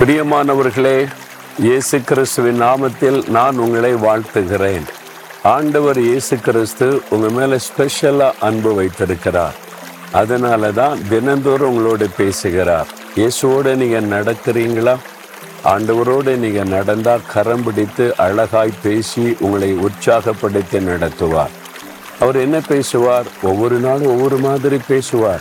பிரியமானவர்களே இயேசு கிறிஸ்துவின் நாமத்தில் நான் உங்களை வாழ்த்துகிறேன். ஆண்டவர் இயேசு கிறிஸ்து உங்கள் மேலே ஸ்பெஷலாக அன்பு வைத்திருக்கிறார். அதனால தான் தினந்தோறும் உங்களோடு பேசுகிறார். இயேசுவோடு நீங்கள் நடக்கிறீங்களா? ஆண்டவரோடு நீங்கள் நடந்தால் கரம் பிடித்து அழகாய் பேசி உங்களை உற்சாகப்படுத்தி நடத்துவார். அவர் என்ன பேசுவார்? ஒவ்வொரு நாளும் ஒவ்வொரு மாதிரி பேசுவார்.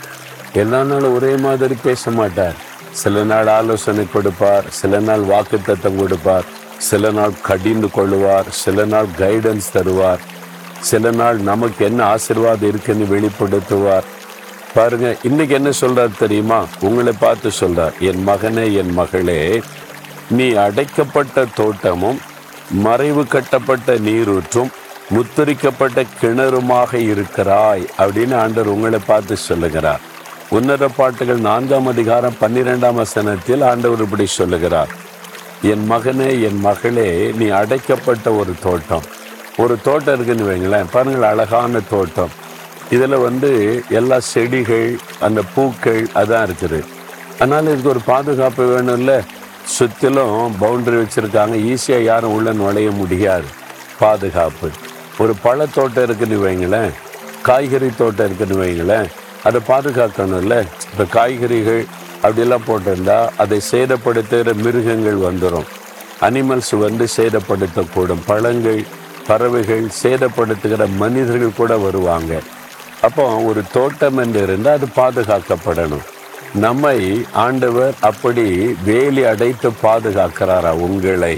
எல்லா நாளும் ஒரே மாதிரி பேச மாட்டார். சில நாள் ஆலோசனை கொடுப்பார் சில நாள் வாக்குத்தத்தம் கொடுப்பார் சில நாள் கடிந்து கொள்ளுவார் சில நாள் கைடன்ஸ் தருவார். சில நாள் நமக்கு என்ன ஆசீர்வாதம் இருக்குன்னு வெளிப்படுத்துவார். பாருங்க இன்னைக்கு என்ன சொல்றார் தெரியுமா? உங்களை பார்த்து சொல்றார் என் மகனே என் மகளே நீ அடைக்கப்பட்ட தோட்டமும் மறைவு கட்டப்பட்ட நீரூற்றும் முத்தரிக்கப்பட்ட கிணறுமாக இருக்கிறாய் அப்படின்னு ஆண்டர் உங்களை பார்த்து சொல்லுகிறார். உன்னத பாட்டுகள் நான்காம் அதிகாரம் பன்னிரெண்டாம் வசனத்தில் ஆண்டவர் இப்படி சொல்லுகிறார். என் மகனே என் மகளே நீ அடைக்கப்பட்ட ஒரு தோட்டம். ஒரு தோட்டம் இருக்குன்னு வைங்களேன் பாருங்கள் அழகான தோட்டம். இதில் வந்து எல்லா செடிகள் அந்த பூக்கள் அதான் இருக்குது. அதனால் இதுக்கு ஒரு பாதுகாப்பு வேணும்ல. சுற்றிலும் பவுண்டரி வச்சுருக்காங்க. ஈஸியாக யாரும் உள்ள நுழைய முடியாது. பாதுகாப்பு. ஒரு பழத்தோட்டம் இருக்குன்னு வைங்களேன் காய்கறி தோட்டம் இருக்குன்னு வைங்களேன் அதை பாதுகாக்கணும்ல. இப்போ காய்கறிகள் அப்படிலாம் போட்டிருந்தா அதை சேதப்படுத்துகிற மிருகங்கள் வந்துடும் அனிமல்ஸ் வந்து சேதப்படுத்தக்கூடும். பழங்கள் பறவைகள் சேதப்படுத்துகிற மனிதர்கள் கூட வருவாங்க. அப்போ ஒரு தோட்டம் என்று இருந்தால் அது பாதுகாக்கப்படணும். நம்மை ஆண்டவர் அப்படி வேலி அடைத்து பாதுகாக்கிறாரா உங்களை?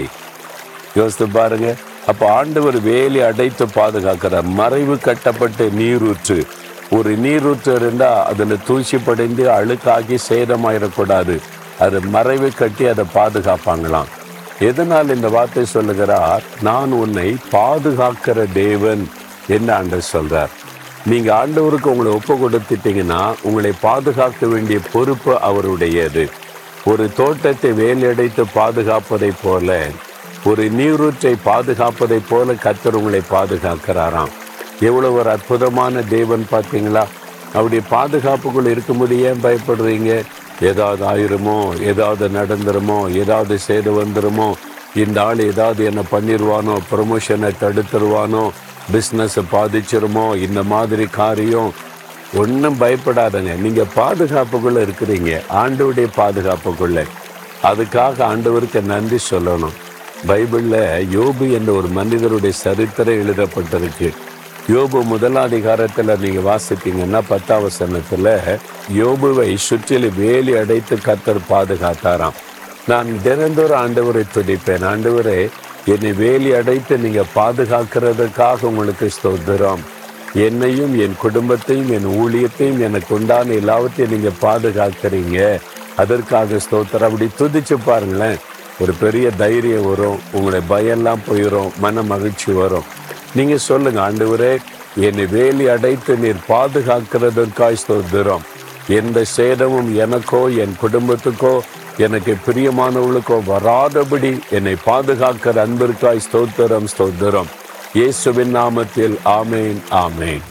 யோசித்து பாருங்க. அப்போ ஆண்டவர் வேலி அடைத்து பாதுகாக்கிறார். மறைவு கட்டப்பட்ட நீரூற்று. ஒரு நீரூற்று இருந்தால் அதில் தூசி படைந்து அழுக்காகி சேதமாயிடக்கூடாது. அது மறைவு கட்டி அதை பாதுகாப்பாங்களாம். எதனால் இந்த வார்த்தை சொல்லுகிறார்? நான் உன்னை பாதுகாக்கிற தேவன் என்று ஆண்டவர் சொல்கிறார் நீங்கள் ஆண்டவருக்கு உங்களை ஒப்பு கொடுத்துட்டீங்கன்னா உங்களை பாதுகாக்க வேண்டிய பொறுப்பு அவருடையது. ஒரு தோட்டத்தை வேலையடைத்து பாதுகாப்பதைப் போல ஒரு நீரூற்றை பாதுகாப்பதைப் போல கத்தர் உங்களை பாதுகாக்கிறாராம். எவ்வளோ ஒரு அற்புதமான தேவன் பார்த்தீங்களா? அவருடைய பாதுகாப்புக்குள் இருக்கும்போது ஏன் பயப்படுறீங்க? ஏதாவது ஆயிருமோ? ஏதாவது நடந்துருமோ? ஏதாவது செய்து வந்துருமோ? இந்த ஆள் ஏதாவது என்ன பண்ணிடுவானோ ப்ரொமோஷனை தடுத்துருவானோ? பிஸ்னஸை பாதிச்சிருமோ? இந்த மாதிரி காரியம் ஒன்றும் பயப்படாதங்க. நீங்கள் பாதுகாப்புக்குள்ளே இருக்கிறீங்க. ஆண்டவருடைய பாதுகாப்புக்குள்ளே. அதுக்காக ஆண்டவருக்கு நன்றி சொல்லணும். பைபிளில் யோபு என்ற ஒரு மனிதருடைய சரித்திரம் எழுதப்பட்டிருக்கு. யோபு முதலாதிகாரத்தில் நீங்கள் வாசிப்பீங்கன்னா பத்தாம் வசனத்தில் யோபுவை சுற்றிலும் வேலி அடைத்து கத்தர் பாதுகாத்தாராம். நான் தினந்தோறும் ஆண்டவரை துடிப்பேன் ஆண்டவரே என்னை வேலி அடைத்து நீங்கள் பாதுகாக்கிறதுக்காக உங்களுக்கு ஸ்தோத்திரம். என்னையும் என் குடும்பத்தையும் என் ஊழியத்தையும் எனக்கு உண்டான எல்லாவற்றையும் நீங்கள் பாதுகாக்கிறீங்க. அதற்காக ஸ்தோத்திரம். அப்படி துதிச்சு பாருங்களேன். ஒரு பெரிய தைரியம் வரும். உங்களுடைய பயம்லாம் போயிடும் மன மகிழ்ச்சி வரும். நீங்கள் சொல்லுங்கள் ஆண்டவரே என்னை வேலி அடைத்து நீர் பாதுகாக்கிறதற்காய் சொல்கிறோம் எந்த சேதமும் எனக்கோ என் குடும்பத்துக்கோ எனக்கு பிரியமானவளுக்கோ வராதபடி என்னை பாதுகாக்கிற அன்பிற்காய் ஸ்தோத்திரம் ஸ்தோத்திரம். இயேசுவின் நாமத்தில் ஆமேன் ஆமேன்.